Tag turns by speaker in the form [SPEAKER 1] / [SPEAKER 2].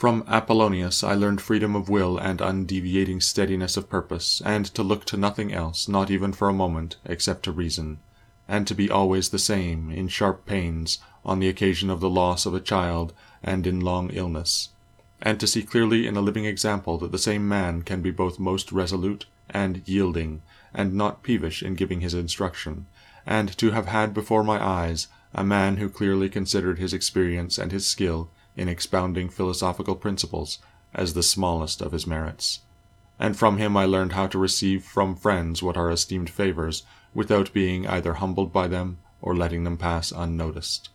[SPEAKER 1] From Apollonius I learned freedom of will and undeviating steadiness of purpose, and to look to nothing else, not even for a moment, except to reason, and to be always the same, in sharp pains, on the occasion of the loss of a child, and in long illness, and to see clearly in a living example that the same man can be both most resolute and yielding, and not peevish in giving his instruction, and to have had before my eyes a man who clearly considered his experience and his skill in expounding philosophical principles as the smallest of his merits. And from him I learned how to receive from friends what are esteemed favors, without being either humbled by them or letting them pass unnoticed.